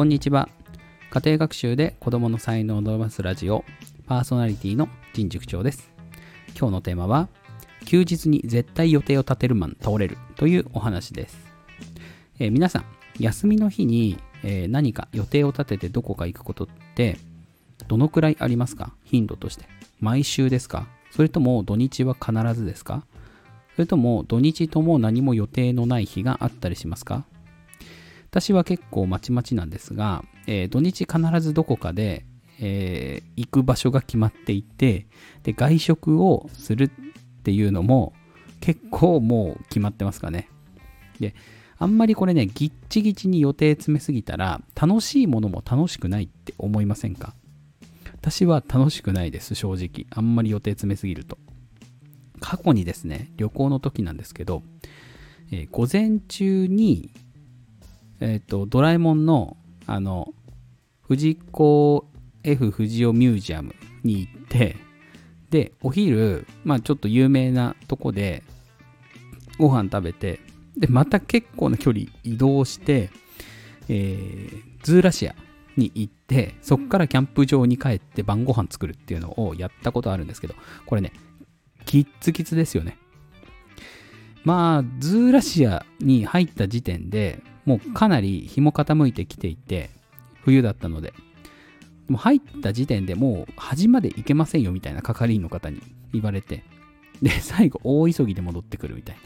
こんにちは。家庭学習で子供の才能を伸ばすラジオ、パーソナリティの陳塾長です。今日のテーマは、休日に絶対予定を立てるマン倒れるというお話です。えー皆さん、休みの日に、えー何か予定を立ててどこか行くことって、どのくらいありますか？頻度として。毎週ですか？それとも土日は必ずですか？それとも土日とも何も予定のない日があったりしますか？私は結構まちまちなんですが、えー土日必ずどこかで、えー行く場所が決まっていてで外食をするっていうのも結構もう決まってますかね。であんまりこれねぎっちぎちに予定詰めすぎたら楽しいものも楽しくないって思いませんか？私は楽しくないです正直。あんまり予定詰めすぎると。過去にですね旅行の時なんですけど、えー午前中にえっ、と、ドラえもんの、あの、藤子 F 不二雄ミュージアムに行って、で、お昼、まあちょっと有名なとこで、ご飯食べて、で、また結構な距離移動して、えーズーラシアに行って、そっからキャンプ場に帰って晩ご飯作るっていうのをやったことあるんですけど、これね、キッツキツですよね。まあ、ズーラシアに入った時点でもうかなり日も傾いてきていて、冬だったので、もう入った時点でもう端まで行けませんよみたいな係員の方に言われて、で、最後大急ぎで戻ってくるみたいな。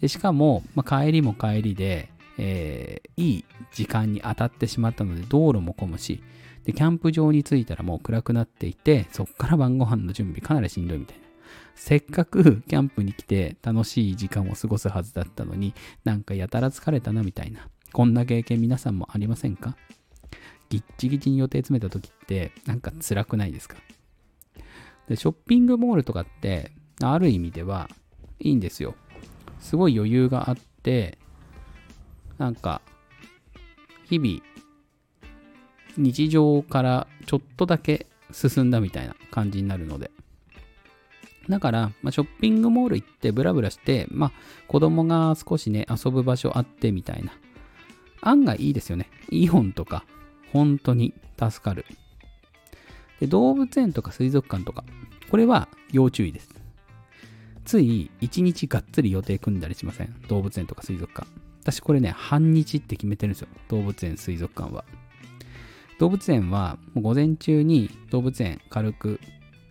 で、しかも、まあ、帰りも帰りで、えーいい時間に当たってしまったので道路も混むし、で、キャンプ場に着いたらもう暗くなっていて、そっから晩ご飯の準備かなりしんどいみたいな。せっかくキャンプに来て楽しい時間を過ごすはずだったのになんかやたら疲れたなみたいな。こんな経験皆さんもありませんか？ぎっちぎちに予定詰めた時ってなんか辛くないですか？でショッピングモールとかってある意味ではいいんですよ。すごい余裕があってなんか日々日常からちょっとだけ進んだみたいな感じになるので。だから、まあ、ショッピングモール行ってブラブラして、まあ、子供が少しね、遊ぶ場所あってみたいな。案外いいですよね。イオンとか、本当に助かる。で、動物園とか水族館とか、これは要注意です。つい1日がっつり予定組んだりしません？動物園とか水族館。私これね、半日って決めてるんですよ。動物園、水族館は。動物園は、もう午前中に動物園軽く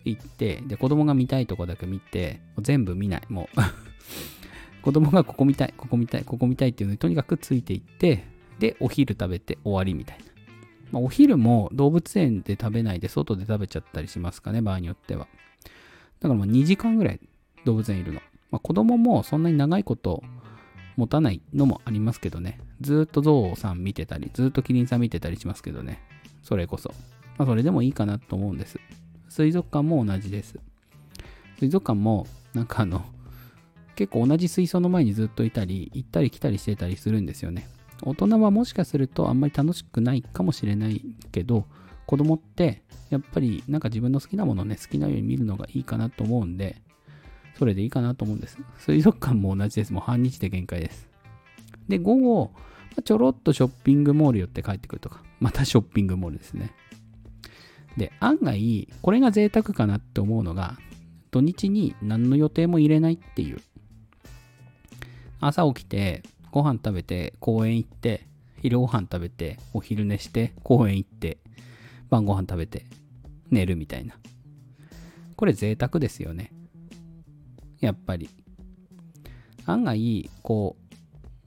行って、で、子供が見たいとこだけ見て、全部見ない。もう 子供がここ見たい、ここ見たい、ここ見たいっていうのにとにかくついていって、で、お昼食べて終わりみたいな。まあ、お昼も動物園で食べないで外で食べちゃったりしますかね、場合によっては。だからもう2時間ぐらい動物園いるの。まあ、子供もそんなに長いこと持たないのもありますけどね。ずっとゾウさん見てたり、ずっとキリンさん見てたりしますけどね。それこそ。まあ、それでもいいかなと思うんです。水族館も同じです。水族館も、なんかあの、結構同じ水槽の前にずっといたり、行ったり来たりしてたりするんですよね。大人はもしかするとあんまり楽しくないかもしれないけど、子供ってやっぱりなんか自分の好きなものをね、好きなように見るのがいいかなと思うんで、それでいいかなと思うんです。水族館も同じです。もう半日で限界です。で、午後、ちょろっとショッピングモール寄って帰ってくるとか、またショッピングモールですね。で、案外、これが贅沢かなって思うのが、土日に何の予定も入れないっていう。朝起きて、ご飯食べて、公園行って、昼ご飯食べて、お昼寝して、公園行って、晩ご飯食べて、寝るみたいな。これ贅沢ですよね。やっぱり。案外、こう、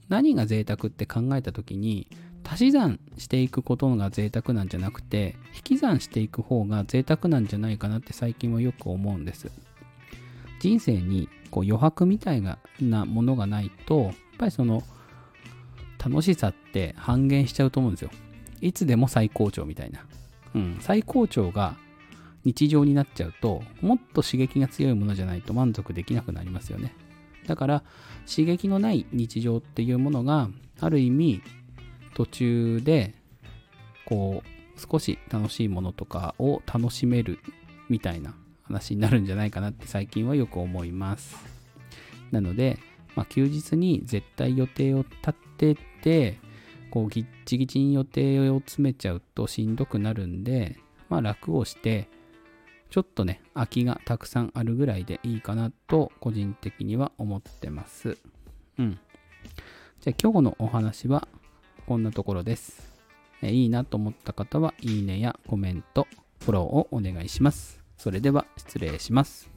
何が贅沢って考えた時に、足し算していくことが贅沢なんじゃなくて引き算していく方が贅沢なんじゃないかなって最近はよく思うんです。人生にこう余白みたいなものがないとやっぱりその楽しさって半減しちゃうと思うんですよ。いつでも最高潮みたいな、うん、最高潮が日常になっちゃうともっと刺激が強いものじゃないと満足できなくなりますよね。だから刺激のない日常っていうものがある意味途中でこう少し楽しいものとかを楽しめるみたいな話になるんじゃないかなって最近はよく思いますなので、まあ、休日に絶対予定を立ててこうギッチギチに予定を詰めちゃうとしんどくなるんで、まあ楽をして、ちょっとね、空きがたくさんあるぐらいでいいかなと個人的には思ってます。うん。じゃあ今日のお話はこんなところです。いいなと思った方は、いいねやコメント、フォローをお願いします。それでは失礼します。